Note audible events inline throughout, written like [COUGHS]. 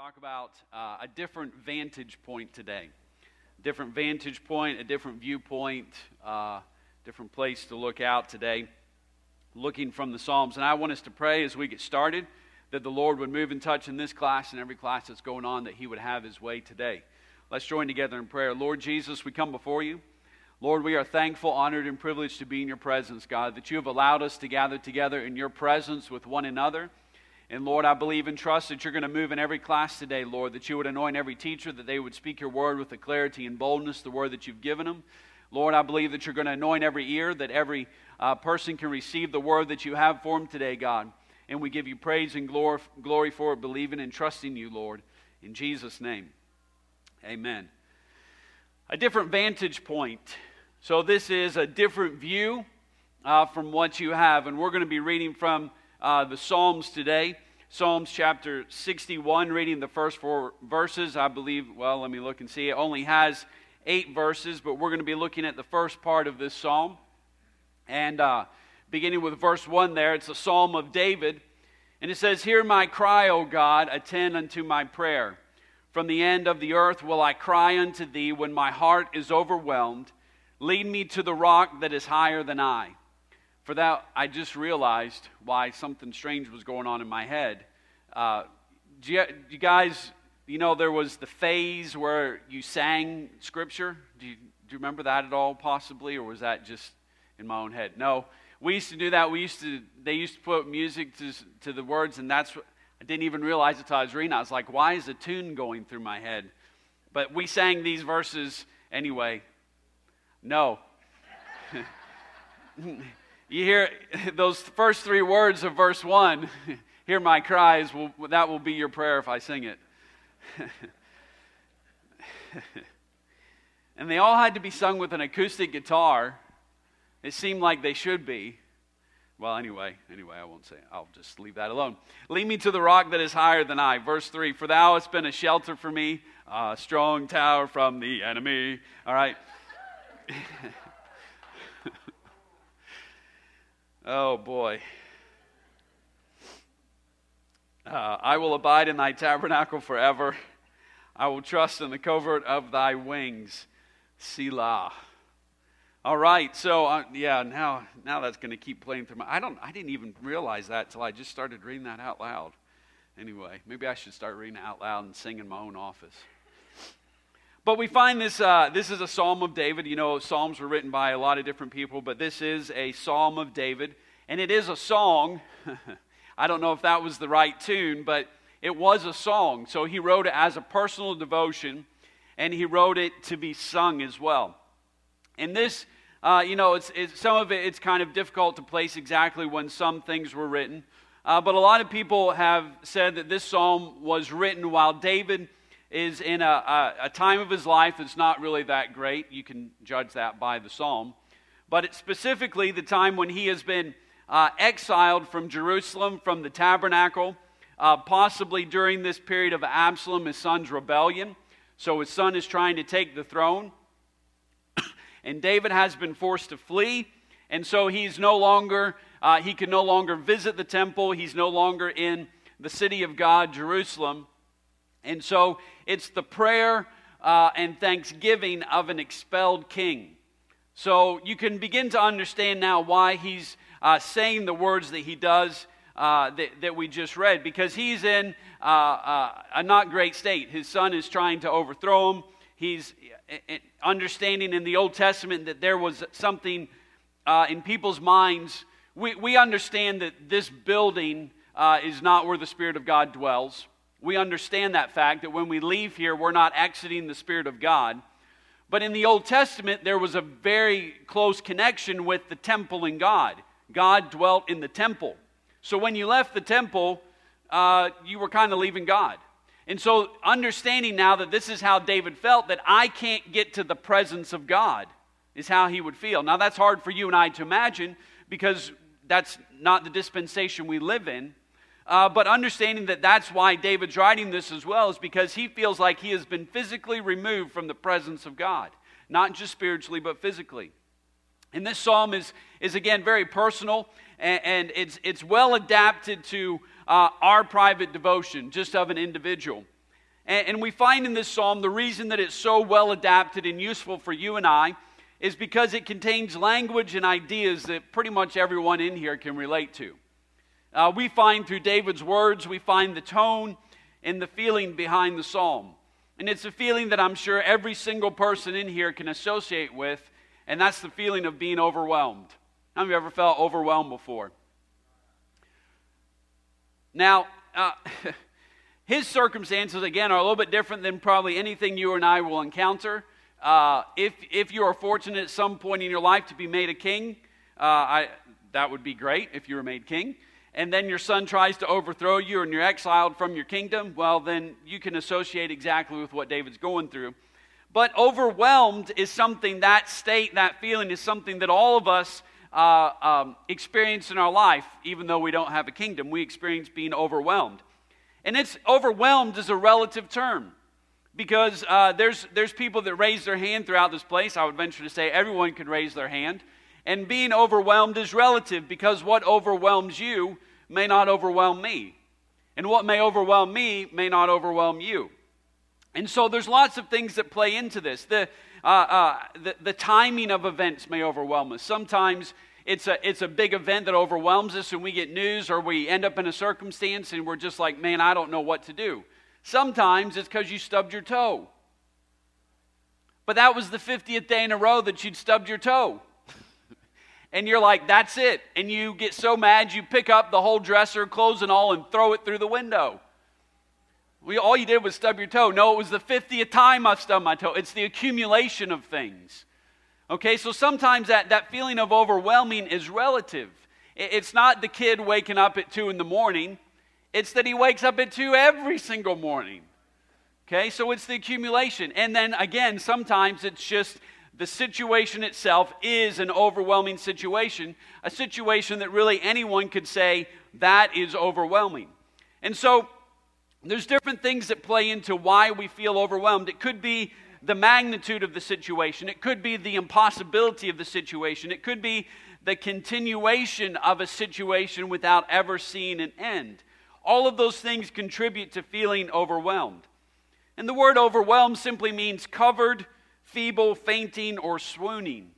talk about uh, a different vantage point today. Different vantage point, a different viewpoint, uh, different place to look out today, looking from the Psalms. And I want us to pray as we get started that the Lord would move and touch in this class and every class that's going on, that He would have His way today. Let's join together in prayer. Lord Jesus, we come before you. Lord, we are thankful, honored, and privileged to be in your presence, God, that you have allowed us to gather together in your presence with one another. And Lord, I believe and trust that you're going to move in every class today, Lord, that you would anoint every teacher, that they would speak your word with the clarity and boldness, the word that you've given them. Lord, I believe that you're going to anoint every ear, that every uh, person can receive the word that you have for them today, God. And we give you praise and glory, glory for it, believing and trusting you, Lord. In Jesus' name, amen. A different vantage point. So, this is a different view uh, from what you have. And we're going to be reading from uh, the Psalms today. Psalms chapter 61, reading the first four verses. I believe, well, let me look and see. It only has eight verses, but we're going to be looking at the first part of this psalm. And uh, beginning with verse 1 there, it's a psalm of David. And it says, Hear my cry, O God, attend unto my prayer. From the end of the earth will I cry unto thee when my heart is overwhelmed. Lead me to the rock that is higher than I. For that, I just realized why something strange was going on in my head. Uh, do, you, do you guys, you know, there was the phase where you sang scripture. Do you, do you remember that at all, possibly, or was that just in my own head? No, we used to do that. We used to, they used to put music to, to the words, and that's what, I didn't even realize it until I was reading. I was like, why is a tune going through my head? But we sang these verses anyway. No. [LAUGHS] you hear those first three words of verse 1 [LAUGHS] hear my cries will, that will be your prayer if i sing it. [LAUGHS] And they all had to be sung with an acoustic guitar. It seemed like they should be. Well anyway anyway i won't say it. i'll just leave that alone. Lead me to the rock that is higher than i. Verse 3 for thou hast been a shelter for me a strong tower from the enemy. All right [LAUGHS] Oh boy. Uh, I will abide in thy tabernacle forever. I will trust in the covert of thy wings. Selah. All right, so uh, yeah, now now that's going to keep playing through my. I don't. I didn't even realize that until I just started reading that out loud. Anyway, maybe I should start reading it out loud and sing in my own office. But we find this, uh, this is a psalm of David. You know, psalms were written by a lot of different people, but this is a psalm of David. And it is a song. [LAUGHS] I don't know if that was the right tune, but it was a song. So he wrote it as a personal devotion, and he wrote it to be sung as well. And this, uh, you know, it's, it's, some of it, it's kind of difficult to place exactly when some things were written. Uh, but a lot of people have said that this psalm was written while David is in a, a, a, time of his life that's not really that great. You can judge that by the psalm. But it's specifically the time when he has been uh, exiled from Jerusalem, from the tabernacle, uh, possibly during this period of Absalom, his son's rebellion. So his son is trying to take the throne. [COUGHS] and David has been forced to flee. And so he's no longer, uh, he can no longer visit the temple. He's no longer in the city of God, Jerusalem. And so it's the prayer uh, and thanksgiving of an expelled king. So you can begin to understand now why he's uh, saying the words that he does uh, that, that, we just read, because he's in uh, uh, a not great state. His son is trying to overthrow him. He's uh, understanding in the Old Testament that there was something in people's minds. We, we understand that this building is not where the Spirit of God dwells we understand that fact that when we leave here, we're not exiting the Spirit of God. But in the Old Testament, there was a very close connection with the temple and God. God dwelt in the temple. So when you left the temple, uh, you were kind of leaving God. And so, understanding now that this is how David felt, that I can't get to the presence of God, is how he would feel. Now, that's hard for you and I to imagine because that's not the dispensation we live in. Uh, but understanding that that's why David's writing this as well is because he feels like he has been physically removed from the presence of God, not just spiritually, but physically. And this psalm is, is again very personal and, and it's, it's well adapted to uh, our private devotion, just of an individual. And, and we find in this psalm the reason that it's so well adapted and useful for you and I is because it contains language and ideas that pretty much everyone in here can relate to. Uh, we find through David's words, we find the tone and the feeling behind the psalm. And it's a feeling that I'm sure every single person in here can associate with, and that's the feeling of being overwhelmed. How many of you ever felt overwhelmed before? Now, uh, [LAUGHS] his circumstances, again, are a little bit different than probably anything you and I will encounter. Uh, if, if you are fortunate at some point in your life to be made a king, uh, I, that would be great if you were made king. And then your son tries to overthrow you and you're exiled from your kingdom, well, then you can associate exactly with what David's going through. But overwhelmed is something, that state, that feeling is something that all of us uh, um, experience in our life, even though we don't have a kingdom. We experience being overwhelmed. And it's overwhelmed is a relative term because uh, there's, there's people that raise their hand throughout this place. I would venture to say everyone could raise their hand. And being overwhelmed is relative because what overwhelms you may not overwhelm me. And what may overwhelm me may not overwhelm you. And so there's lots of things that play into this. The, uh, uh, the, the timing of events may overwhelm us. Sometimes it's a, it's a big event that overwhelms us and we get news or we end up in a circumstance and we're just like, man, I don't know what to do. Sometimes it's because you stubbed your toe. But that was the 50th day in a row that you'd stubbed your toe. And you're like, that's it. And you get so mad, you pick up the whole dresser, clothes and all, and throw it through the window. We, all you did was stub your toe. No, it was the 50th time I stubbed my toe. It's the accumulation of things. Okay, so sometimes that, that feeling of overwhelming is relative. It's not the kid waking up at 2 in the morning, it's that he wakes up at 2 every single morning. Okay, so it's the accumulation. And then again, sometimes it's just the situation itself is an overwhelming situation, a situation that really anyone could say that is overwhelming. And so there's different things that play into why we feel overwhelmed. It could be the magnitude of the situation, it could be the impossibility of the situation, it could be the continuation of a situation without ever seeing an end. All of those things contribute to feeling overwhelmed. And the word overwhelmed simply means covered feeble, fainting, or swooning.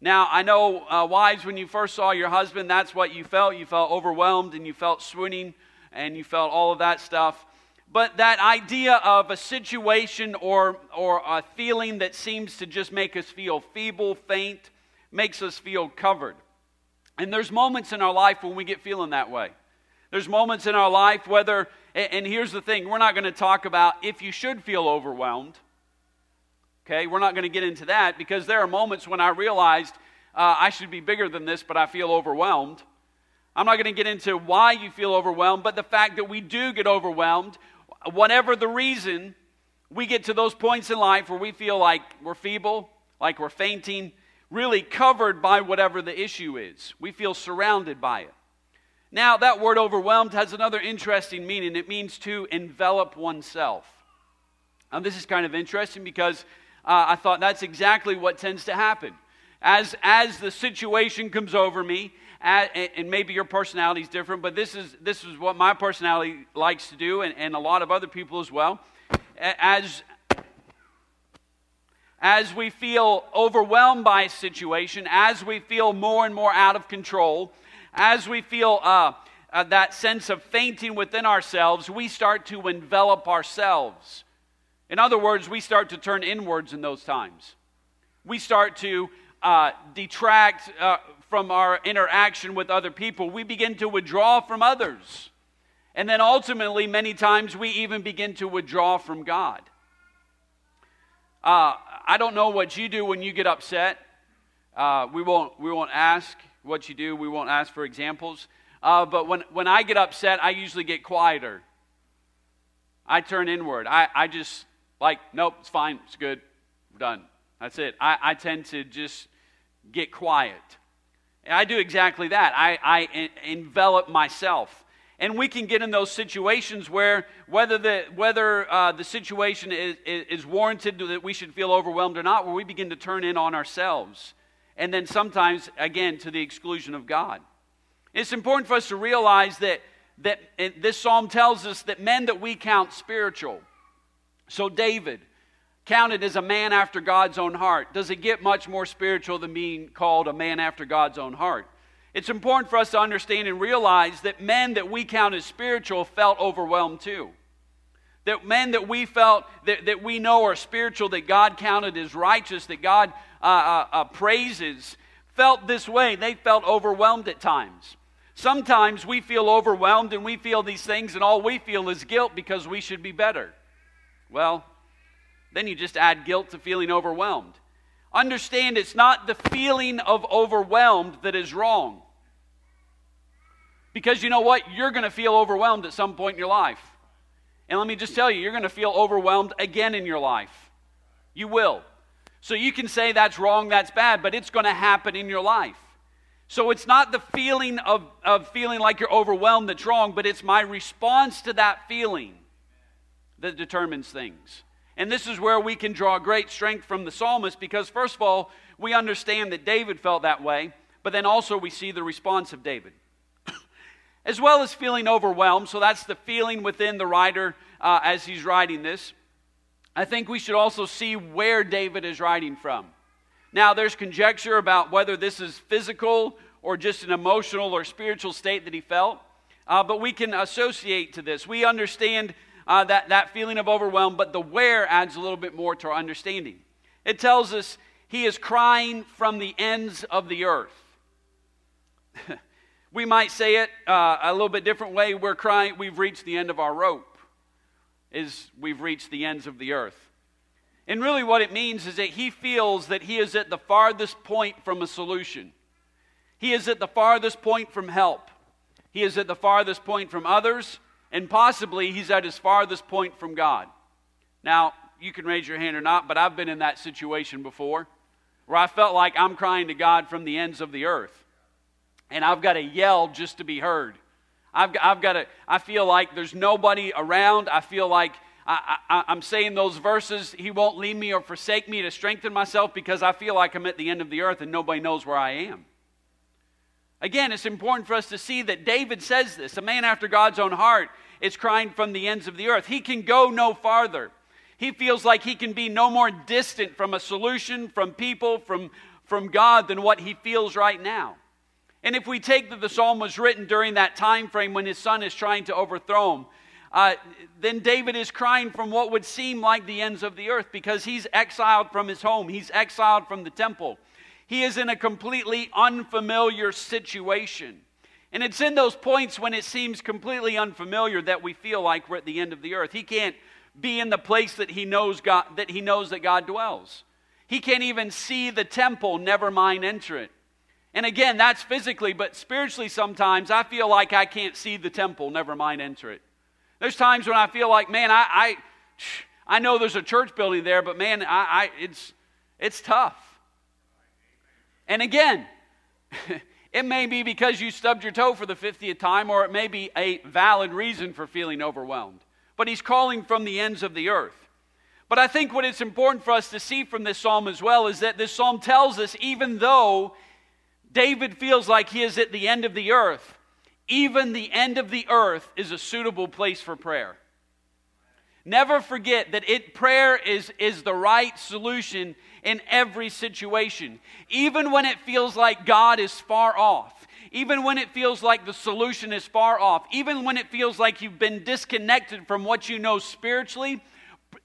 Now, I know, uh, wives, when you first saw your husband, that's what you felt. You felt overwhelmed and you felt swooning and you felt all of that stuff. But that idea of a situation or, or a feeling that seems to just make us feel feeble, faint, makes us feel covered. And there's moments in our life when we get feeling that way. There's moments in our life, whether, and here's the thing we're not going to talk about if you should feel overwhelmed Okay, we're not going to get into that because there are moments when I realized uh, I should be bigger than this, but I feel overwhelmed. I'm not going to get into why you feel overwhelmed, but the fact that we do get overwhelmed, whatever the reason, we get to those points in life where we feel like we're feeble, like we're fainting, really covered by whatever the issue is. We feel surrounded by it. Now, that word overwhelmed has another interesting meaning. It means to envelop oneself. Now, this is kind of interesting because uh, I thought that's exactly what tends to happen. As, as the situation comes over me, and, maybe your personality is different, but this is, this is what my personality likes to do, and, and a lot of other people as well. As, as we feel overwhelmed by a situation, as we feel more and more out of control, as we feel uh, uh, that sense of fainting within ourselves, we start to envelop ourselves. In other words, we start to turn inwards in those times. We start to uh, detract uh, from our interaction with other people. We begin to withdraw from others. And then ultimately, many times, we even begin to withdraw from God. Uh, I don't know what you do when you get upset. Uh, we, won't, we won't ask what you do, we won't ask for examples. Uh, but when, when I get upset, I usually get quieter. I turn inward. I, I just like, nope, it's fine, it's good, we're done. That's it. I, I tend to just get quiet. And I do exactly that. I, I envelop myself. And we can get in those situations where whether the, whether, uh, the situation is, is, warranted that we should feel overwhelmed or not, where we begin to turn in on ourselves. And then sometimes, again, to the exclusion of God. It's important for us to realize that, that this psalm tells us that men that we count spiritual, So, David, counted as a man after God's own heart, does it get much more spiritual than being called a man after God's own heart? It's important for us to understand and realize that men that we count as spiritual felt overwhelmed too. That men that we felt, that, that we know are spiritual, that God counted as righteous, that God uh, uh, uh, praises, felt this way. They felt overwhelmed at times. Sometimes we feel overwhelmed and we feel these things, and all we feel is guilt because we should be better. Well, then you just add guilt to feeling overwhelmed. Understand it's not the feeling of overwhelmed that is wrong. Because you know what? You're going to feel overwhelmed at some point in your life. And let me just tell you, you're going to feel overwhelmed again in your life. You will. So you can say that's wrong, that's bad, but it's going to happen in your life. So it's not the feeling of, of feeling like you're overwhelmed that's wrong, but it's my response to that feeling that determines things. And this is where we can draw great strength from the psalmist because, first of all, we understand that David felt that way, but then also we see the response of David. [COUGHS] as well as feeling overwhelmed, so that's the feeling within the writer uh, as he's writing this. I think we should also see where David is writing from. Now, there's conjecture about whether this is physical or just an emotional or spiritual state that he felt, uh, but we can associate to this. We understand uh, that, that feeling of overwhelm, but the where adds a little bit more to our understanding. It tells us he is crying from the ends of the earth. [LAUGHS] we might say it uh, a little bit different way. We're crying, we've reached the end of our rope, is we've reached the ends of the earth. And really, what it means is that he feels that he is at the farthest point from a solution. He is at the farthest point from help. He is at the farthest point from others and possibly he's at his farthest point from God. Now, you can raise your hand or not, but I've been in that situation before where I felt like I'm crying to God from the ends of the earth. And I've got to yell just to be heard. I've, I've got to, I feel like there's nobody around. I feel like I, I, I'm saying those verses, He won't leave me or forsake me to strengthen myself because I feel like I'm at the end of the earth and nobody knows where I am. Again, it's important for us to see that David says this, a man after God's own heart is crying from the ends of the earth. He can go no farther. He feels like he can be no more distant from a solution, from people, from, from God than what he feels right now. And if we take that the psalm was written during that time frame when his son is trying to overthrow him, uh, then David is crying from what would seem like the ends of the earth because he's exiled from his home, he's exiled from the temple. He is in a completely unfamiliar situation. And it's in those points when it seems completely unfamiliar that we feel like we're at the end of the earth. He can't be in the place that he knows God, that he knows that God dwells. He can't even see the temple, never mind enter it. And again, that's physically, but spiritually sometimes I feel like I can't see the temple, never mind enter it. There's times when I feel like, man, I, I, I know there's a church building there, but man, I, I it's, it's tough. And again, [LAUGHS] it may be because you stubbed your toe for the 50th time, or it may be a valid reason for feeling overwhelmed. But he's calling from the ends of the earth. But I think what it's important for us to see from this psalm as well is that this psalm tells us even though David feels like he is at the end of the earth, even the end of the earth is a suitable place for prayer. Never forget that it, prayer is, is the right solution in every situation. Even when it feels like God is far off, even when it feels like the solution is far off, even when it feels like you've been disconnected from what you know spiritually,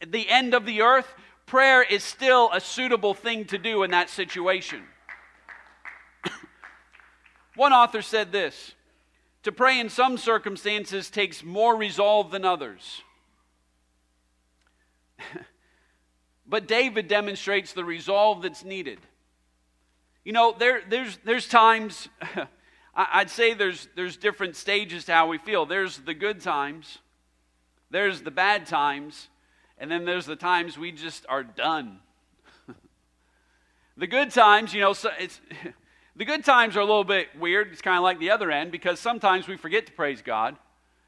the end of the earth, prayer is still a suitable thing to do in that situation. [COUGHS] One author said this To pray in some circumstances takes more resolve than others. [LAUGHS] but David demonstrates the resolve that's needed. You know, there, there's, there's times, [LAUGHS] I'd say there's, there's different stages to how we feel. There's the good times, there's the bad times, and then there's the times we just are done. [LAUGHS] the good times, you know, so it's, the good times are a little bit weird. It's kind of like the other end because sometimes we forget to praise God.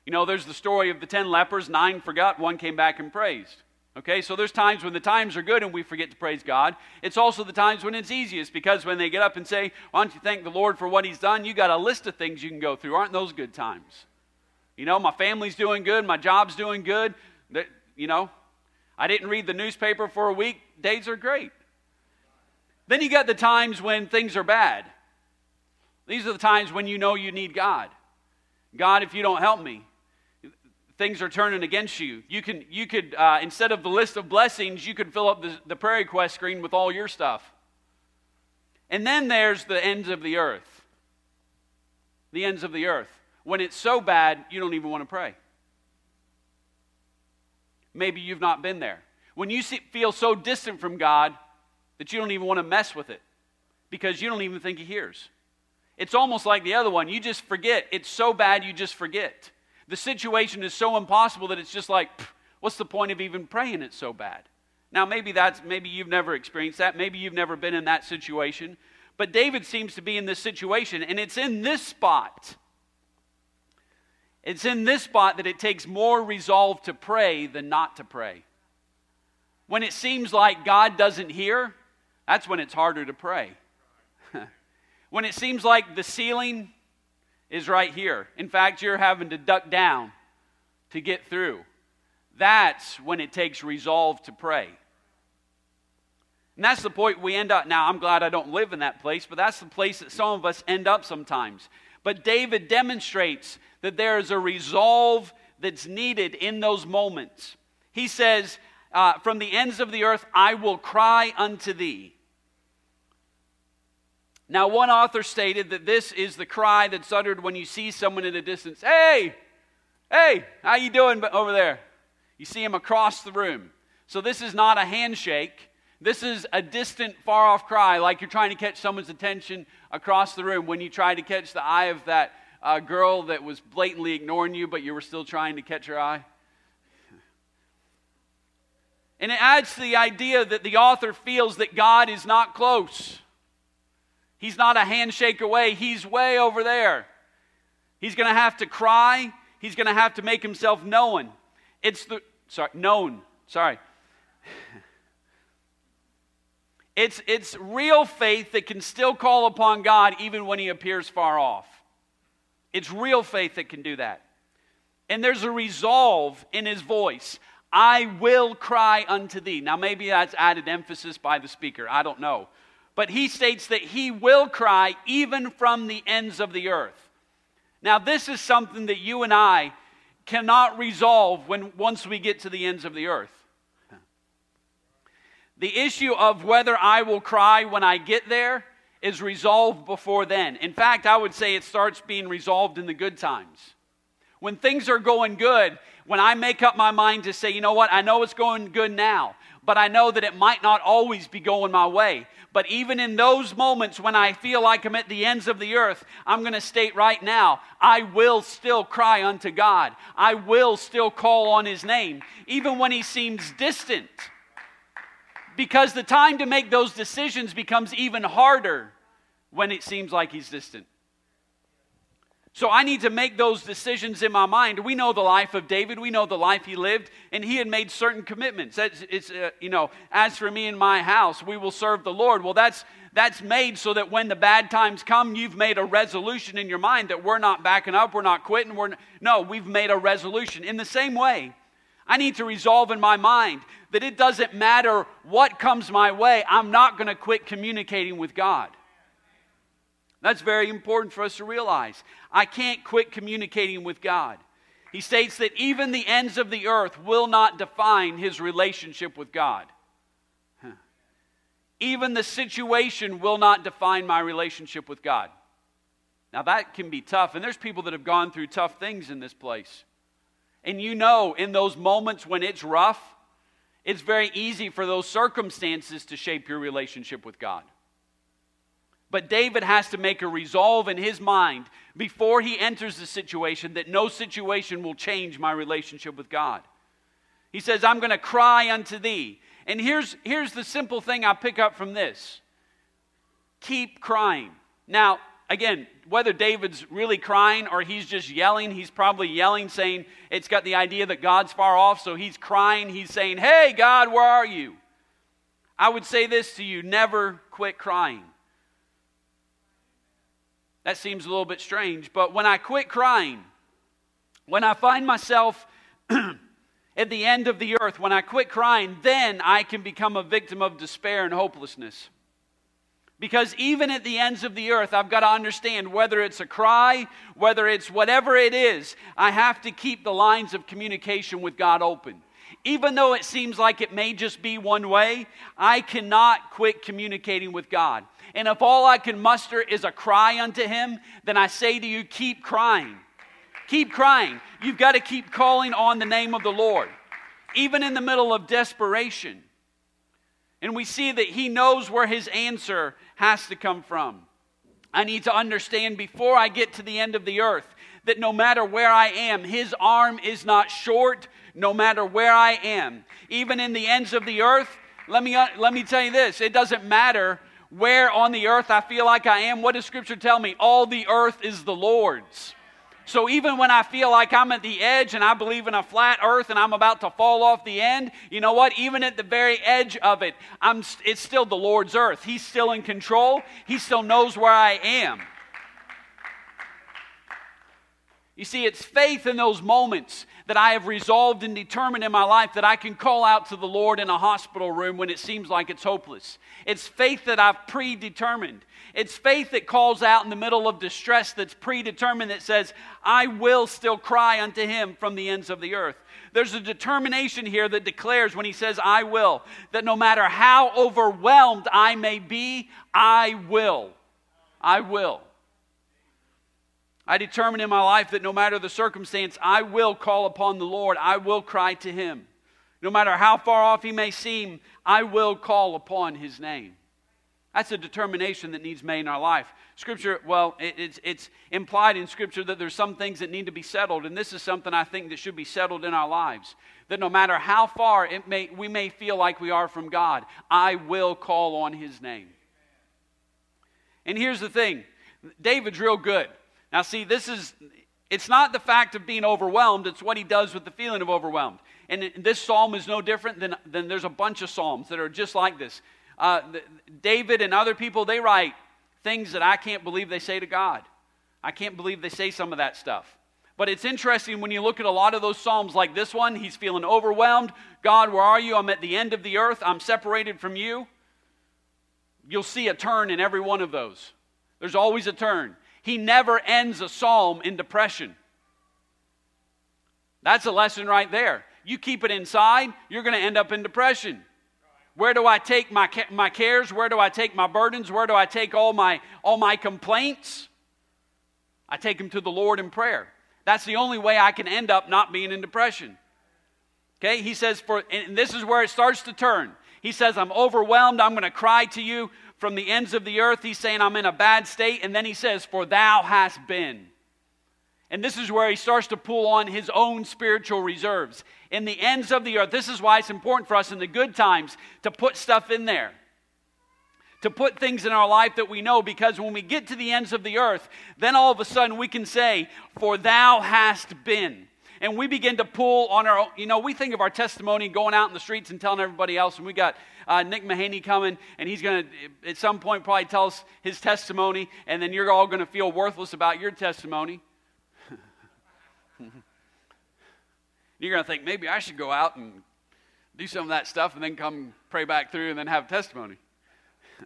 You know, there's the story of the ten lepers, nine forgot, one came back and praised. Okay, so there's times when the times are good and we forget to praise God. It's also the times when it's easiest because when they get up and say, Why don't you thank the Lord for what He's done? You got a list of things you can go through. Aren't those good times? You know, my family's doing good, my job's doing good. You know, I didn't read the newspaper for a week. Days are great. Then you got the times when things are bad. These are the times when you know you need God. God, if you don't help me, things are turning against you. You can, you could, uh, instead of the list of blessings, you could fill up the, the prayer request screen with all your stuff. And then there's the ends of the earth. The ends of the earth. When it's so bad, you don't even want to pray. Maybe you've not been there. When you see, feel so distant from God that you don't even want to mess with it because you don't even think He hears. It's almost like the other one. You just forget. It's so bad, you just forget. The situation is so impossible that it's just like, what's the point of even praying it's so bad? Now, maybe that's maybe you've never experienced that. Maybe you've never been in that situation. But David seems to be in this situation, and it's in this spot. It's in this spot that it takes more resolve to pray than not to pray. When it seems like God doesn't hear, that's when it's harder to pray. [LAUGHS] when it seems like the ceiling is right here. In fact, you're having to duck down to get through. That's when it takes resolve to pray. And that's the point we end up. Now, I'm glad I don't live in that place, but that's the place that some of us end up sometimes. But David demonstrates that there is a resolve that's needed in those moments. He says, uh, From the ends of the earth, I will cry unto thee. Now, one author stated that this is the cry that's uttered when you see someone in a distance. Hey, hey, how you doing over there? You see him across the room. So this is not a handshake. This is a distant, far off cry, like you're trying to catch someone's attention across the room when you tried to catch the eye of that uh, girl that was blatantly ignoring you, but you were still trying to catch her eye. And it adds to the idea that the author feels that God is not close. He's not a handshake away, he's way over there. He's going to have to cry, he's going to have to make himself known. It's the sorry, known. Sorry. [LAUGHS] It's, it's real faith that can still call upon God even when he appears far off. It's real faith that can do that. And there's a resolve in his voice. I will cry unto thee. Now, maybe that's added emphasis by the speaker. I don't know. But he states that he will cry even from the ends of the earth. Now, this is something that you and I cannot resolve when once we get to the ends of the earth. The issue of whether I will cry when I get there is resolved before then. In fact, I would say it starts being resolved in the good times. When things are going good, when I make up my mind to say, you know what, I know it's going good now, but I know that it might not always be going my way. But even in those moments when I feel like I'm at the ends of the earth, I'm going to state right now, I will still cry unto God. I will still call on His name, even when He seems distant. Because the time to make those decisions becomes even harder when it seems like He's distant. So I need to make those decisions in my mind. We know the life of David. We know the life he lived, and he had made certain commitments. It's, it's uh, you know, as for me and my house, we will serve the Lord. Well, that's that's made so that when the bad times come, you've made a resolution in your mind that we're not backing up, we're not quitting. We're no, we've made a resolution. In the same way, I need to resolve in my mind that it doesn't matter what comes my way. I'm not going to quit communicating with God. That's very important for us to realize. I can't quit communicating with God. He states that even the ends of the earth will not define his relationship with God. Even the situation will not define my relationship with God. Now, that can be tough, and there's people that have gone through tough things in this place. And you know, in those moments when it's rough, it's very easy for those circumstances to shape your relationship with God. But David has to make a resolve in his mind before he enters the situation that no situation will change my relationship with God. He says, I'm going to cry unto thee. And here's, here's the simple thing I pick up from this keep crying. Now, again, whether David's really crying or he's just yelling, he's probably yelling, saying it's got the idea that God's far off, so he's crying. He's saying, Hey, God, where are you? I would say this to you never quit crying. That seems a little bit strange, but when I quit crying, when I find myself [CLEARS THROAT] at the end of the earth, when I quit crying, then I can become a victim of despair and hopelessness. Because even at the ends of the earth, I've got to understand whether it's a cry, whether it's whatever it is, I have to keep the lines of communication with God open. Even though it seems like it may just be one way, I cannot quit communicating with God. And if all I can muster is a cry unto Him, then I say to you, keep crying. Keep crying. You've got to keep calling on the name of the Lord, even in the middle of desperation. And we see that He knows where His answer has to come from. I need to understand before I get to the end of the earth that no matter where I am, His arm is not short, no matter where I am. Even in the ends of the earth, let me, uh, let me tell you this it doesn't matter where on the earth I feel like I am. What does Scripture tell me? All the earth is the Lord's. So even when I feel like I'm at the edge and I believe in a flat earth and I'm about to fall off the end, you know what? Even at the very edge of it, I'm, it's still the Lord's earth. He's still in control. He still knows where I am. You see, it's faith in those moments that I have resolved and determined in my life that I can call out to the Lord in a hospital room when it seems like it's hopeless. It's faith that I've predetermined. It's faith that calls out in the middle of distress that's predetermined that says, I will still cry unto him from the ends of the earth. There's a determination here that declares when he says, I will, that no matter how overwhelmed I may be, I will. I will. I determine in my life that no matter the circumstance, I will call upon the Lord. I will cry to him. No matter how far off he may seem, I will call upon his name. That's a determination that needs made in our life. Scripture, well, it, it's, it's implied in Scripture that there's some things that need to be settled, and this is something I think that should be settled in our lives. That no matter how far it may, we may feel like we are from God, I will call on his name. And here's the thing David's real good. Now, see, this is, it's not the fact of being overwhelmed, it's what he does with the feeling of overwhelmed. And this psalm is no different than, than there's a bunch of psalms that are just like this. Uh, David and other people, they write things that I can't believe they say to God. I can't believe they say some of that stuff. But it's interesting when you look at a lot of those Psalms, like this one, he's feeling overwhelmed. God, where are you? I'm at the end of the earth. I'm separated from you. You'll see a turn in every one of those. There's always a turn. He never ends a psalm in depression. That's a lesson right there. You keep it inside, you're going to end up in depression. Where do I take my, my cares? Where do I take my burdens? Where do I take all my, all my complaints? I take them to the Lord in prayer. That's the only way I can end up not being in depression. Okay, he says, for, and this is where it starts to turn. He says, I'm overwhelmed. I'm going to cry to you from the ends of the earth. He's saying, I'm in a bad state. And then he says, For thou hast been. And this is where he starts to pull on his own spiritual reserves. In the ends of the earth, this is why it's important for us in the good times to put stuff in there. To put things in our life that we know, because when we get to the ends of the earth, then all of a sudden we can say, For thou hast been and we begin to pull on our own. You know, we think of our testimony going out in the streets and telling everybody else, and we got uh, Nick Mahaney coming, and he's going to, at some point, probably tell us his testimony, and then you're all going to feel worthless about your testimony. [LAUGHS] you're going to think, maybe I should go out and do some of that stuff and then come pray back through and then have testimony. [LAUGHS]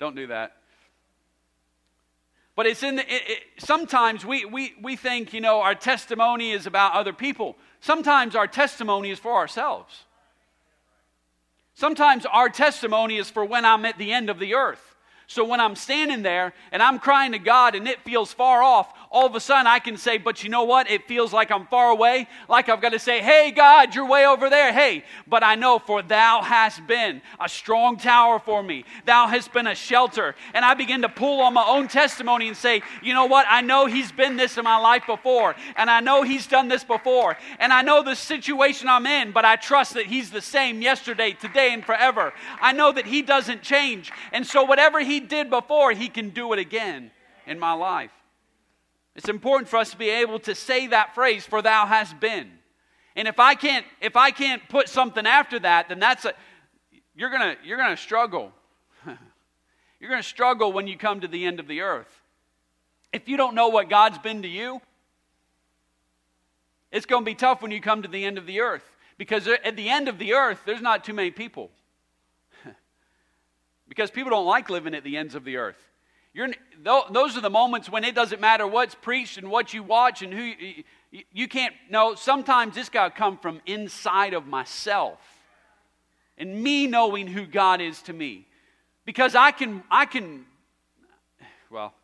Don't do that. But it's in the, it, it, sometimes we, we, we think, you know, our testimony is about other people. Sometimes our testimony is for ourselves. Sometimes our testimony is for when I'm at the end of the earth. So when I'm standing there and I'm crying to God and it feels far off, all of a sudden I can say, but you know what? It feels like I'm far away. Like I've got to say, hey, God, you're way over there. Hey, but I know, for thou hast been a strong tower for me. Thou hast been a shelter. And I begin to pull on my own testimony and say, you know what? I know he's been this in my life before. And I know he's done this before. And I know the situation I'm in, but I trust that he's the same yesterday, today, and forever. I know that he doesn't change. And so whatever did before, he can do it again in my life. It's important for us to be able to say that phrase, for thou hast been. And if I can't, if I can't put something after that, then that's a, you're gonna, you're gonna struggle. [LAUGHS] you're gonna struggle when you come to the end of the earth. If you don't know what God's been to you, it's gonna be tough when you come to the end of the earth. Because at the end of the earth, there's not too many people. Because people don't like living at the ends of the earth. You're, those are the moments when it doesn't matter what's preached and what you watch and who you, you can't. No, sometimes this got to come from inside of myself and me knowing who God is to me. Because I can, I can, well,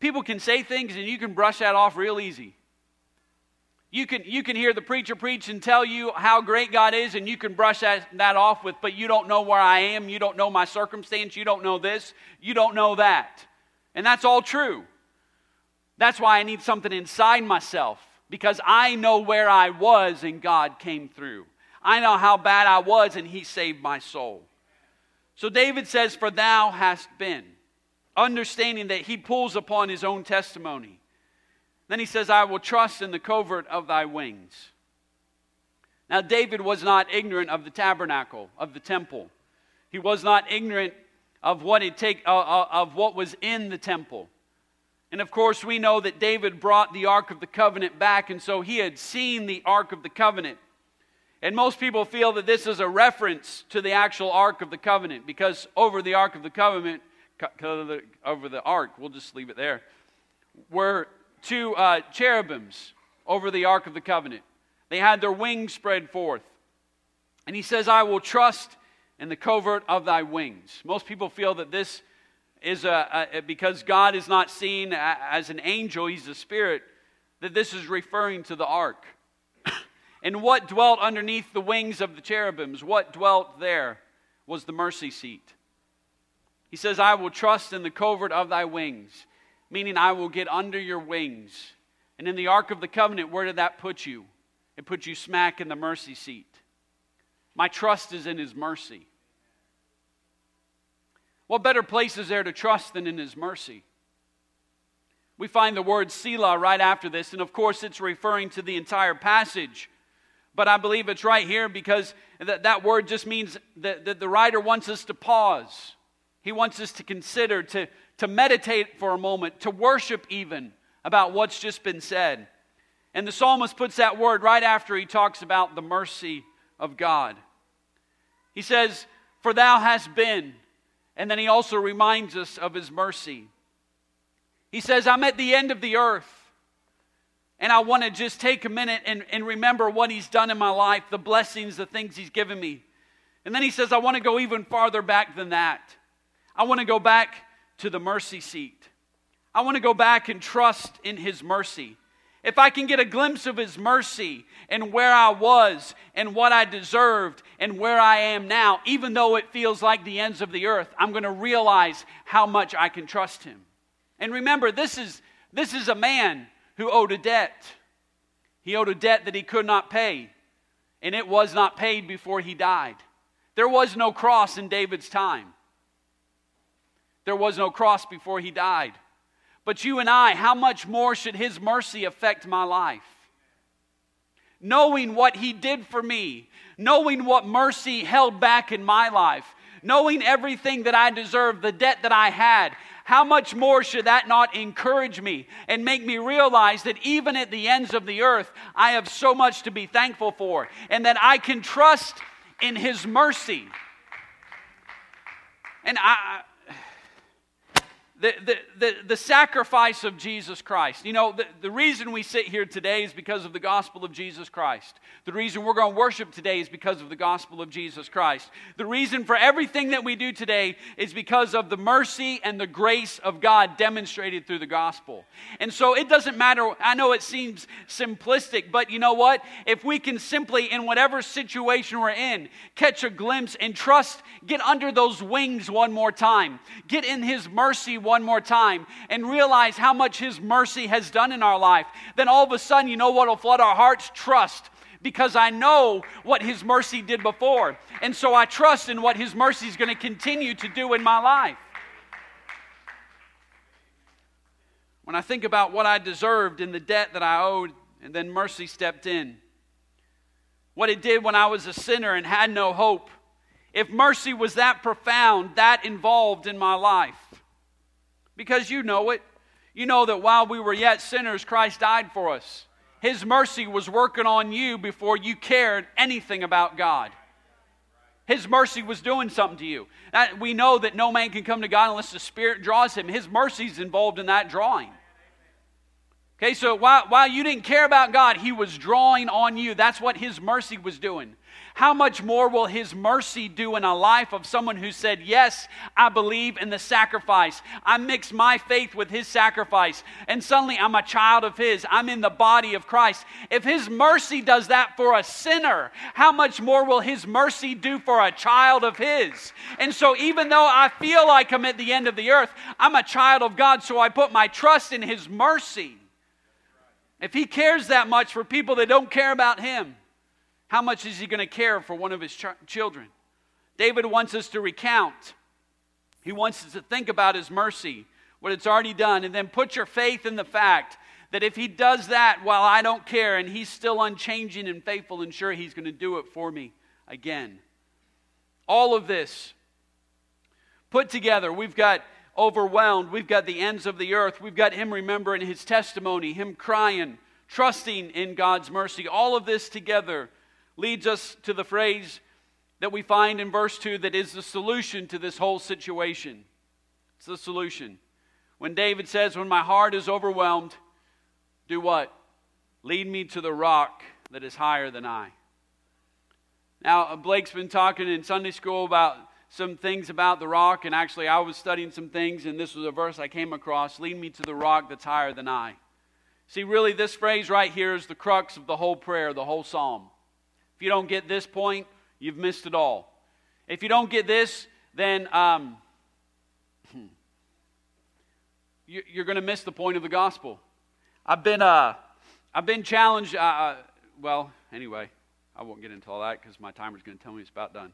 people can say things and you can brush that off real easy. You can, you can hear the preacher preach and tell you how great God is, and you can brush that, that off with, but you don't know where I am. You don't know my circumstance. You don't know this. You don't know that. And that's all true. That's why I need something inside myself, because I know where I was and God came through. I know how bad I was, and He saved my soul. So David says, For thou hast been, understanding that he pulls upon his own testimony. Then he says, I will trust in the covert of thy wings. Now, David was not ignorant of the tabernacle, of the temple. He was not ignorant of what, it take, uh, uh, of what was in the temple. And of course, we know that David brought the Ark of the Covenant back, and so he had seen the Ark of the Covenant. And most people feel that this is a reference to the actual Ark of the Covenant because over the Ark of the Covenant, over the Ark, we'll just leave it there, were two uh, cherubims over the Ark of the Covenant. They had their wings spread forth. And he says, I will trust in the covert of thy wings. Most people feel that this is a, a, because God is not seen as an angel, he's a spirit, that this is referring to the ark. [COUGHS] and what dwelt underneath the wings of the cherubims, what dwelt there was the mercy seat. He says, I will trust in the covert of thy wings meaning I will get under your wings. And in the Ark of the Covenant, where did that put you? It put you smack in the mercy seat. My trust is in His mercy. What better place is there to trust than in His mercy? We find the word Selah right after this, and of course, it's referring to the entire passage. But I believe it's right here because that, that word just means that, that the writer wants us to pause. He wants us to consider, to, to meditate for a moment, to worship even about what's just been said. And the psalmist puts that word right after he talks about the mercy of God. He says, For thou hast been. And then he also reminds us of his mercy. He says, I'm at the end of the earth. And I want to just take a minute and, and remember what he's done in my life, the blessings, the things he's given me. And then he says, I want to go even farther back than that. I want to go back to the mercy seat. I want to go back and trust in His mercy. If I can get a glimpse of His mercy and where I was and what I deserved and where I am now, even though it feels like the ends of the earth, I'm going to realize how much I can trust Him. And remember, this is, this is a man who owed a debt. He owed a debt that he could not pay, and it was not paid before he died. There was no cross in David's time. There was no cross before he died. But you and I, how much more should his mercy affect my life? Knowing what he did for me, knowing what mercy held back in my life, knowing everything that I deserved, the debt that I had, how much more should that not encourage me and make me realize that even at the ends of the earth, I have so much to be thankful for and that I can trust in His mercy? And I, the, the, the, sacrifice of Jesus Christ. You know, the, the reason we sit here today is because of the gospel of Jesus Christ. The reason we're going to worship today is because of the gospel of Jesus Christ. The reason for everything that we do today is because of the mercy and the grace of God demonstrated through the gospel. And so it doesn't matter, I know it seems simplistic, but you know what? If we can simply, in whatever situation we're in, catch a glimpse and trust, get under those wings one more time, get in His mercy one one more time and realize how much His mercy has done in our life, then all of a sudden, you know what will flood our hearts? Trust. Because I know what His mercy did before. And so I trust in what His mercy is going to continue to do in my life. When I think about what I deserved and the debt that I owed, and then mercy stepped in, what it did when I was a sinner and had no hope, if mercy was that profound, that involved in my life, because you know it. You know that while we were yet sinners, Christ died for us. His mercy was working on you before you cared anything about God. His mercy was doing something to you. we know that no man can come to God unless the Spirit draws him. His mercy is involved in that drawing. Okay, so while, while you didn't care about God, He was drawing on you. That's what His mercy was doing. How much more will His mercy do in a life of someone who said, Yes, I believe in the sacrifice. I mix my faith with His sacrifice, and suddenly I'm a child of His. I'm in the body of Christ. If His mercy does that for a sinner, how much more will His mercy do for a child of His? And so, even though I feel like I'm at the end of the earth, I'm a child of God, so I put my trust in His mercy. If He cares that much for people that don't care about Him, how much is he going to care for one of his ch- children? David wants us to recount. He wants us to think about his mercy, what it's already done, and then put your faith in the fact that if he does that while I don't care and he's still unchanging and faithful and sure, he's going to do it for me again. All of this put together, we've got overwhelmed, we've got the ends of the earth, we've got him remembering his testimony, him crying, trusting in God's mercy. All of this together leads us to the phrase that we find in verse 2 that is the solution to this whole situation. It's the solution. When David says, When my heart is overwhelmed, do what? Lead me to the rock that is higher than I. Now, Blake's been talking in Sunday school about some things about the rock, and actually, I was studying some things, and this was a verse I came across Lead me to the rock that's higher than I. See, really, this phrase right here is the crux of the whole prayer, the whole psalm. If you don't get this point, you've missed it all. If you don't get this, then um, [CLEARS THROAT] you're going to miss the point of the gospel. I've been, uh, I've been challenged. Uh, uh, well, anyway, I won't get into all that because my timer's going to tell me it's about done.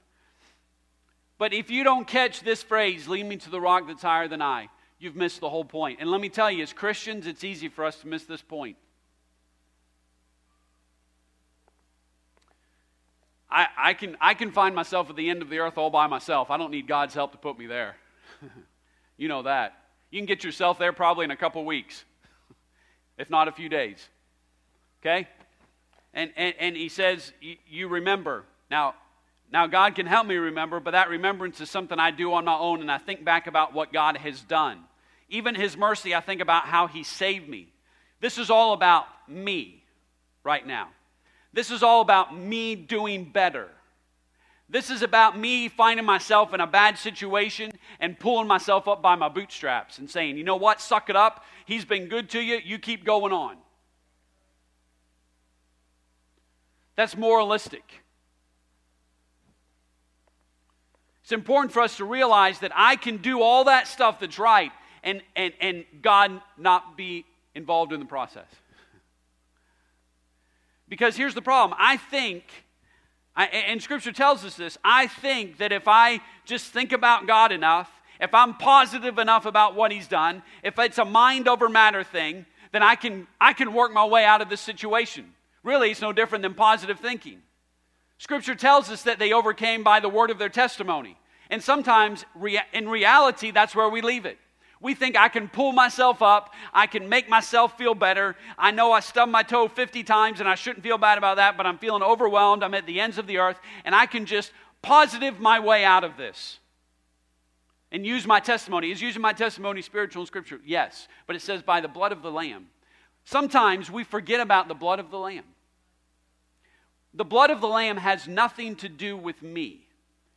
But if you don't catch this phrase, lead me to the rock that's higher than I, you've missed the whole point. And let me tell you, as Christians, it's easy for us to miss this point. I, I, can, I can find myself at the end of the earth all by myself. I don't need God's help to put me there. [LAUGHS] you know that. You can get yourself there probably in a couple weeks, [LAUGHS] if not a few days. Okay? And, and, and he says, You remember. Now, now, God can help me remember, but that remembrance is something I do on my own, and I think back about what God has done. Even His mercy, I think about how He saved me. This is all about me right now. This is all about me doing better. This is about me finding myself in a bad situation and pulling myself up by my bootstraps and saying, you know what, suck it up. He's been good to you. You keep going on. That's moralistic. It's important for us to realize that I can do all that stuff that's right and, and, and God not be involved in the process. Because here's the problem I think, I, and Scripture tells us this, I think that if I just think about God enough, if I'm positive enough about what He's done, if it's a mind over matter thing, then I can, I can work my way out of this situation. Really, it's no different than positive thinking. Scripture tells us that they overcame by the word of their testimony. And sometimes, in reality, that's where we leave it. We think I can pull myself up, I can make myself feel better. I know I stubbed my toe 50 times and I shouldn't feel bad about that, but I'm feeling overwhelmed. I'm at the ends of the earth, and I can just positive my way out of this and use my testimony. Is using my testimony spiritual in Scripture? Yes, but it says by the blood of the Lamb. Sometimes we forget about the blood of the Lamb. The blood of the Lamb has nothing to do with me.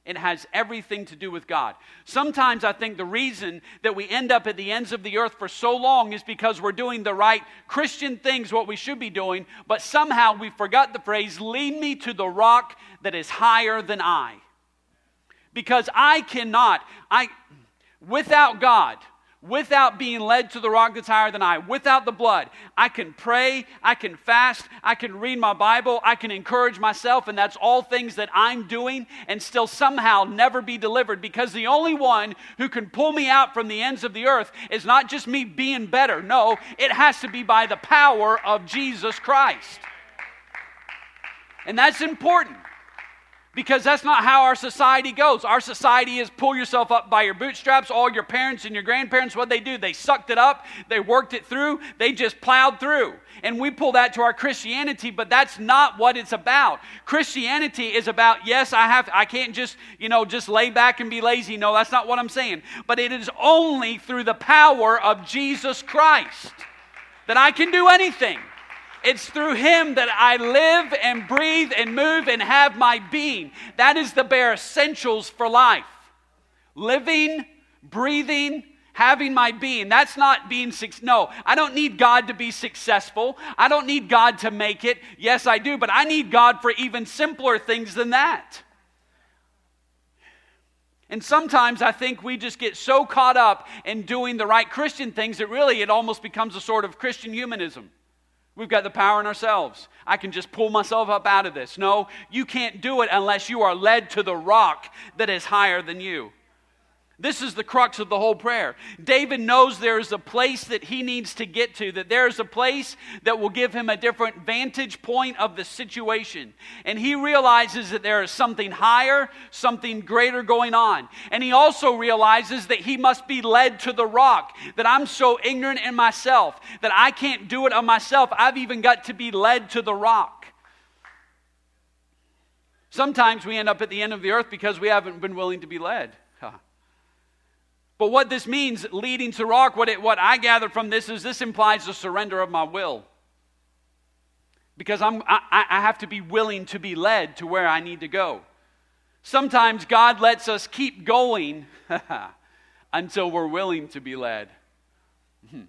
It has everything to do with God. Sometimes I think the reason that we end up at the ends of the earth for so long is because we're doing the right Christian things, what we should be doing, but somehow we forgot the phrase, lead me to the rock that is higher than I. Because I cannot, I, without God, without being led to the rock that's higher than I, without the blood. I can pray, I can fast, I can read my Bible, I can encourage myself, and that's all things that I'm doing and still somehow never be delivered because the only one who can pull me out from the ends of the earth is not just me being better. No, it has to be by the power of Jesus Christ. And that's important because that's not how our society goes. Our society is pull yourself up by your bootstraps. All your parents and your grandparents, what they do, they sucked it up, they worked it through, they just plowed through. And we pull that to our Christianity, but that's not what it's about. Christianity is about, yes, I have I can't just, you know, just lay back and be lazy. No, that's not what I'm saying. But it is only through the power of Jesus Christ that I can do anything. It's through Him that I live and breathe and move and have my being. That is the bare essentials for life. Living, breathing, having my being. That's not being No, I don't need God to be successful. I don't need God to make it. Yes, I do, but I need God for even simpler things than that. And sometimes I think we just get so caught up in doing the right Christian things that really it almost becomes a sort of Christian humanism. We've got the power in ourselves. I can just pull myself up out of this. No, you can't do it unless you are led to the rock that is higher than you. This is the crux of the whole prayer. David knows there is a place that he needs to get to, that there is a place that will give him a different vantage point of the situation. And he realizes that there is something higher, something greater going on. And he also realizes that he must be led to the rock, that I'm so ignorant in myself that I can't do it on myself. I've even got to be led to the rock. Sometimes we end up at the end of the earth because we haven't been willing to be led. But what this means, leading to rock, what, it, what I gather from this is this implies the surrender of my will. Because I'm, I, I have to be willing to be led to where I need to go. Sometimes God lets us keep going [LAUGHS] until we're willing to be led. [LAUGHS]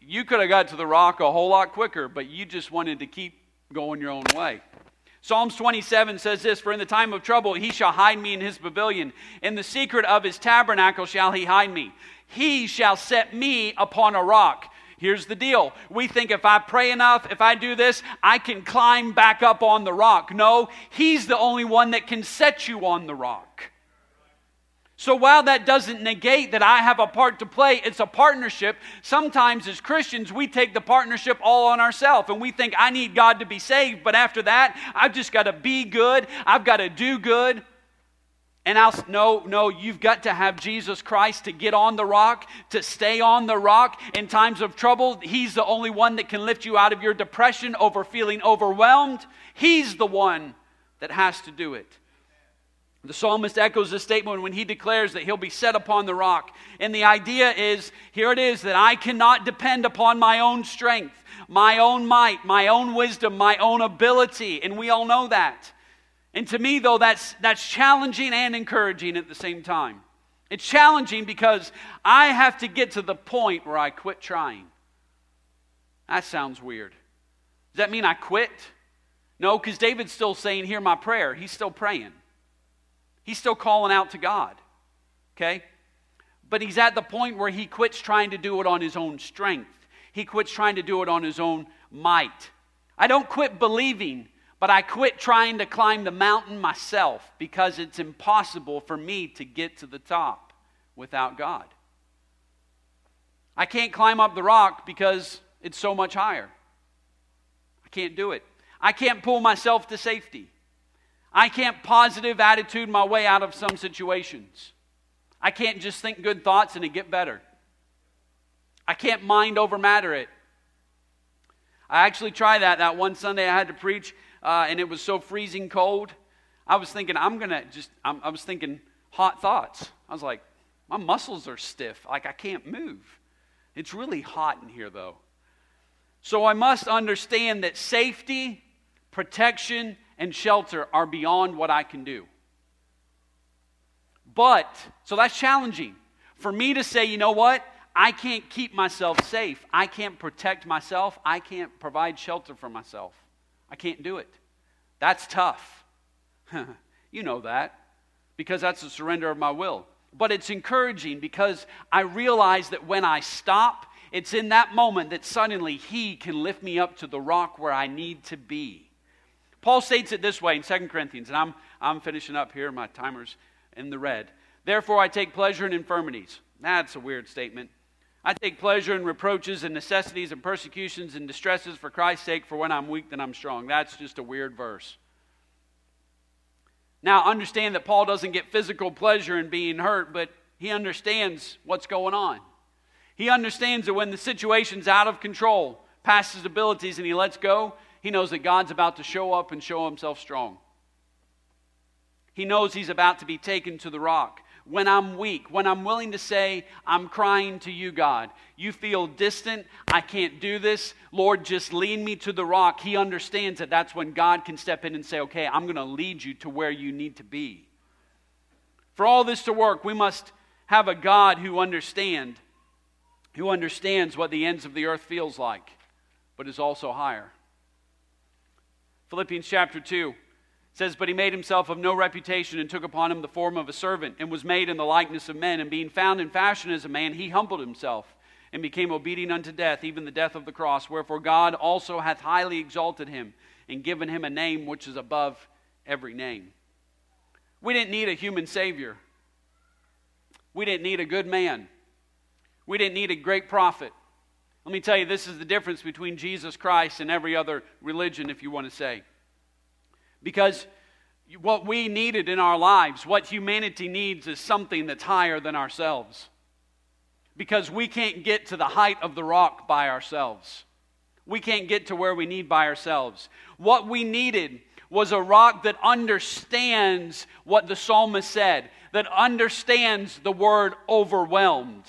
You could have got to the rock a whole lot quicker, but you just wanted to keep going your own way. Psalms 27 says this For in the time of trouble he shall hide me in his pavilion. In the secret of his tabernacle shall he hide me. He shall set me upon a rock. Here's the deal. We think if I pray enough, if I do this, I can climb back up on the rock. No, he's the only one that can set you on the rock. So while that doesn't negate that I have a part to play, it's a partnership. Sometimes as Christians, we take the partnership all on ourselves and we think, I need God to be saved, but after that, I've just got to be good, I've got to do good. And I'll, no, no, you've got to have Jesus Christ to get on the rock, to stay on the rock in times of trouble. He's the only one that can lift you out of your depression over feeling overwhelmed. He's the one that has to do it. The psalmist echoes this statement when he declares that he'll be set upon the rock. And the idea is here it is that I cannot depend upon my own strength, my own might, my own wisdom, my own ability. And we all know that. And to me, though, that's, that's challenging and encouraging at the same time. It's challenging because I have to get to the point where I quit trying. That sounds weird. Does that mean I quit? No, because David's still saying, Hear my prayer. He's still praying. He's still calling out to God. Okay? But he's at the point where he quits trying to do it on his own strength. He quits trying to do it on his own might. I don't quit believing, but I quit trying to climb the mountain myself because it's impossible for me to get to the top without God. I can't climb up the rock because it's so much higher. I can't do it. I can't pull myself to safety. I can't positive attitude my way out of some situations. I can't just think good thoughts and it get better. I can't mind over matter it. I actually tried that that one Sunday I had to preach, uh, and it was so freezing cold. I was thinking, I'm to just, I'm, I was thinking hot thoughts. I was like, my muscles are stiff. Like, I can't move. It's really hot in here, though. So I must understand that safety, protection, and shelter are beyond what I can do. But, so that's challenging. For me to say, you know what? I can't keep myself safe. I can't protect myself. I can't provide shelter for myself. I can't do it. That's tough. [LAUGHS] you know that because that's the surrender of my will. But it's encouraging because I realize that when I stop, it's in that moment that suddenly He can lift me up to the rock where I need to be. Paul states it this way in 2 Corinthians, and I'm, I'm finishing up here. My timer's in the red. Therefore, I take pleasure in infirmities. That's a weird statement. I take pleasure in reproaches and necessities and persecutions and distresses for Christ's sake, for when I'm weak, then I'm strong. That's just a weird verse. Now, understand that Paul doesn't get physical pleasure in being hurt, but he understands what's going on. He understands that when the situation's out of control, past his abilities, and he lets go, he knows that God's about to show up and show himself strong. He knows he's about to be taken to the rock. When I'm weak, when I'm willing to say, I'm crying to you, God, you feel distant, I can't do this, Lord, just lead me to the rock. He understands that that's when God can step in and say, Okay, I'm going to lead you to where you need to be. For all this to work, we must have a God who understand, who understands what the ends of the earth feels like, but is also higher. Philippians chapter 2 says, But he made himself of no reputation and took upon him the form of a servant and was made in the likeness of men. And being found in fashion as a man, he humbled himself and became obedient unto death, even the death of the cross. Wherefore God also hath highly exalted him and given him a name which is above every name. We didn't need a human Savior. We didn't need a good man. We didn't need a great prophet. Let me tell you, this is the difference between Jesus Christ and every other religion, if you want to say. Because what we needed in our lives, what humanity needs, is something that's higher than ourselves. Because we can't get to the height of the rock by ourselves. We can't get to where we need by ourselves. What we needed was a rock that understands what the psalmist said, that understands the word overwhelmed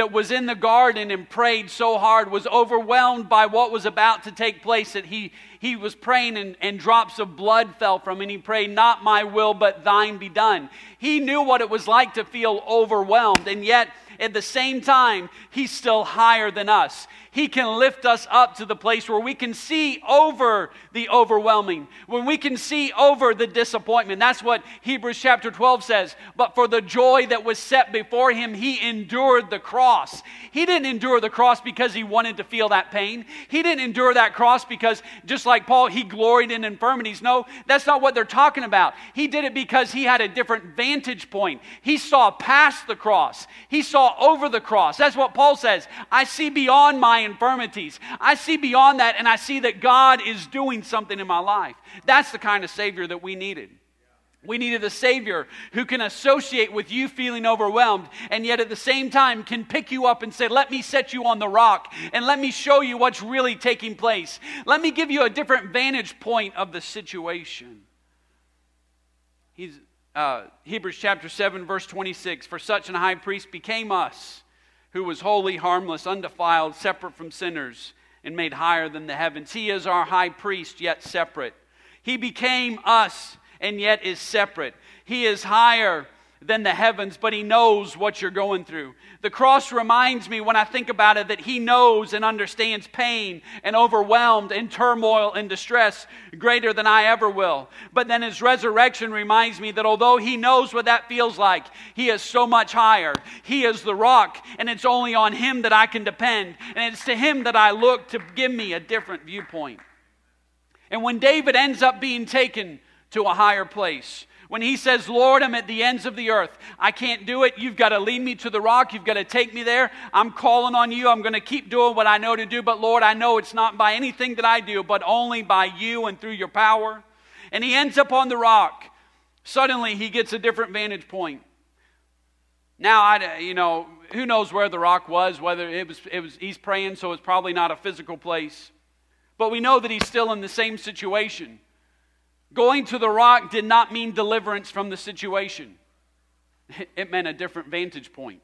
that was in the garden and prayed so hard was overwhelmed by what was about to take place that he, he was praying and, and drops of blood fell from him and he prayed, Not my will, but thine be done. He knew what it was like to feel overwhelmed, and yet at the same time, he's still higher than us. He can lift us up to the place where we can see over the overwhelming, when we can see over the disappointment. That's what Hebrews chapter 12 says. But for the joy that was set before him, he endured the cross. He didn't endure the cross because he wanted to feel that pain. He didn't endure that cross because, just like Paul, he gloried in infirmities. No, that's not what they're talking about. He did it because he had a different vantage point. He saw past the cross, he saw over the cross. That's what Paul says. I see beyond my infirmities. I see beyond that, and I see that God is doing something in my life. That's the kind of Savior that we needed. We needed a Savior who can associate with you feeling overwhelmed and yet at the same time can pick you up and say, Let me set you on the rock and let me show you what's really taking place. Let me give you a different vantage point of the situation. He's, uh, Hebrews chapter 7, verse 26 For such an high priest became us who was holy, harmless, undefiled, separate from sinners, and made higher than the heavens. He is our high priest, yet separate. He became us and yet is separate. He is higher than the heavens, but He knows what you're going through. The cross reminds me when I think about it that He knows and understands pain and overwhelmed and turmoil and distress greater than I ever will. But then His resurrection reminds me that although He knows what that feels like, He is so much higher. He is the rock, and it's only on Him that I can depend. And it's to Him that I look to give me a different viewpoint. And when David ends up being taken to a higher place, when he says, Lord, I'm at the ends of the earth. I can't do it. You've got to lead me to the rock. You've got to take me there. I'm calling on you. I'm going to keep doing what I know to do. But Lord, I know it's not by anything that I do, but only by you and through your power. And he ends up on the rock. Suddenly, he gets a different vantage point. Now, I, you know, who knows where the rock was, whether it was, it was, he's praying, so it's probably not a physical place. But we know that he's still in the same situation. Going to the rock did not mean deliverance from the situation, it meant a different vantage point.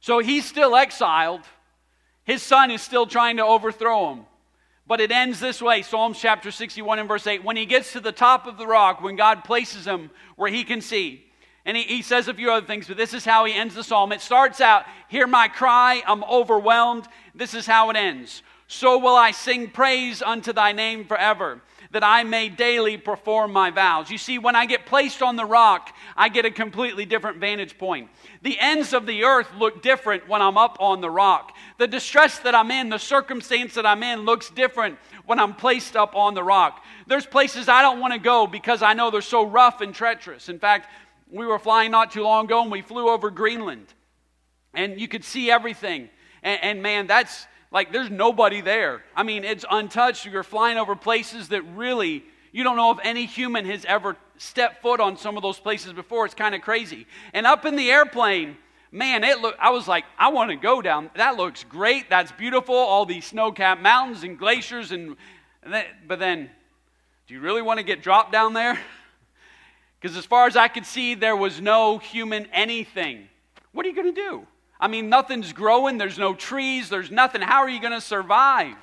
So he's still exiled. His son is still trying to overthrow him. But it ends this way Psalms chapter 61 and verse 8. When he gets to the top of the rock, when God places him where he can see, and he, he says a few other things, but this is how he ends the psalm. It starts out, Hear my cry, I'm overwhelmed. This is how it ends. So will I sing praise unto thy name forever that I may daily perform my vows. You see, when I get placed on the rock, I get a completely different vantage point. The ends of the earth look different when I'm up on the rock. The distress that I'm in, the circumstance that I'm in, looks different when I'm placed up on the rock. There's places I don't want to go because I know they're so rough and treacherous. In fact, we were flying not too long ago and we flew over Greenland, and you could see everything. and, and man, that's like there's nobody there. I mean, it's untouched. You're flying over places that really You don't know if any human has ever stepped foot on some of those places before. It's kind of crazy. And up in the airplane, man, it look, I was like, I want to go down. That looks great. That's beautiful. All these snow capped mountains and glaciers. And, and but then, do you really want to get dropped down there? [LAUGHS] Because as far as I could see, there was no human anything. What are you going to do? I mean, nothing's growing. There's no trees. There's nothing. How are you going to survive?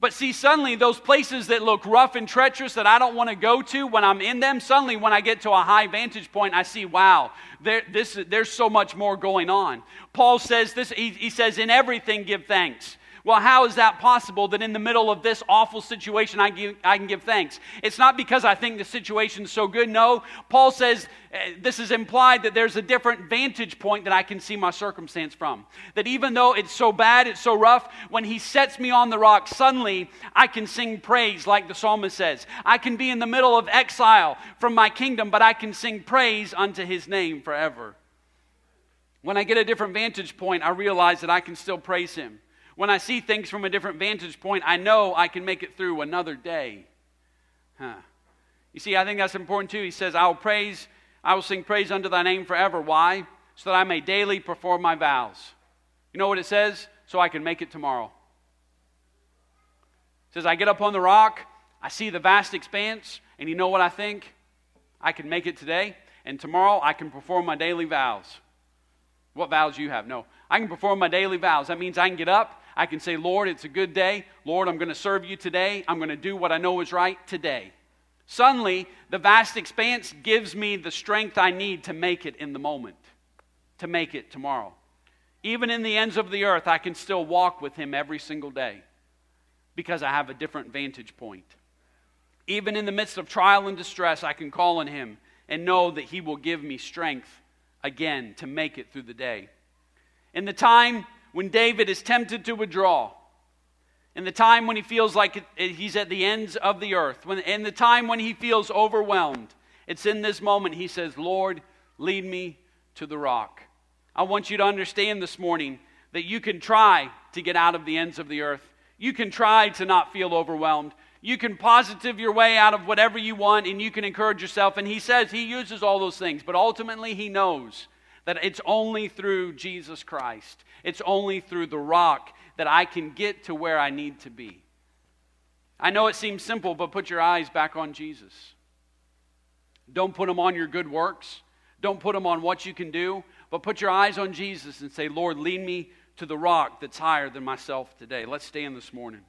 But see, suddenly those places that look rough and treacherous that I don't want to go to, when I'm in them, suddenly when I get to a high vantage point, I see, wow, there, this, there's so much more going on. Paul says this, he, he says, in everything give thanks. Well, how is that possible that in the middle of this awful situation I, give, I can give thanks? It's not because I think the situation is so good. No, Paul says uh, this is implied that there's a different vantage point that I can see my circumstance from. That even though it's so bad, it's so rough, when he sets me on the rock, suddenly I can sing praise, like the psalmist says. I can be in the middle of exile from my kingdom, but I can sing praise unto his name forever. When I get a different vantage point, I realize that I can still praise him. When I see things from a different vantage point, I know I can make it through another day. Huh. You see, I think that's important too. He says, I will praise, I will sing praise unto thy name forever. Why? So that I may daily perform my vows. You know what it says? So I can make it tomorrow. It says, I get up on the rock, I see the vast expanse, and you know what I think? I can make it today, and tomorrow I can perform my daily vows. What vows you have? No. I can perform my daily vows. That means I can get up, I can say, Lord, it's a good day. Lord, I'm going to serve you today. I'm going to do what I know is right today. Suddenly, the vast expanse gives me the strength I need to make it in the moment, to make it tomorrow. Even in the ends of the earth, I can still walk with Him every single day because I have a different vantage point. Even in the midst of trial and distress, I can call on Him and know that He will give me strength again to make it through the day. In the time when David is tempted to withdraw, in the time when he feels like he's at the ends of the earth, when, in the time when he feels overwhelmed, it's in this moment he says, Lord, lead me to the rock. I want you to understand this morning that you can try to get out of the ends of the earth. You can try to not feel overwhelmed. You can positive your way out of whatever you want and you can encourage yourself. And he says he uses all those things, but ultimately he knows that it's only through Jesus Christ, it's only through the rock that I can get to where I need to be. I know it seems simple, but put your eyes back on Jesus. Don't put them on your good works. Don't put them on what you can do, but put your eyes on Jesus and say, Lord, lead me to the rock that's higher than myself today. Let's stand this morning.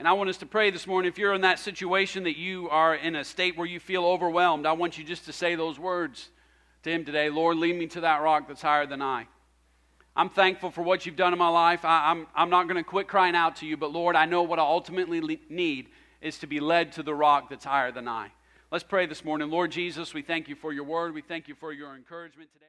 And I want us to pray this morning. If you're in that situation that you are in a state where you feel overwhelmed, I want you just to say those words to Him today Lord, lead me to that rock that's higher than I. I'm thankful for what you've done in my life. I, am I'm, I'm not going to quit crying out to you, but Lord, I know what I ultimately need is to be led to the rock that's higher than I. Let's pray this morning. Lord Jesus, we thank you for your word. We thank you for your encouragement today.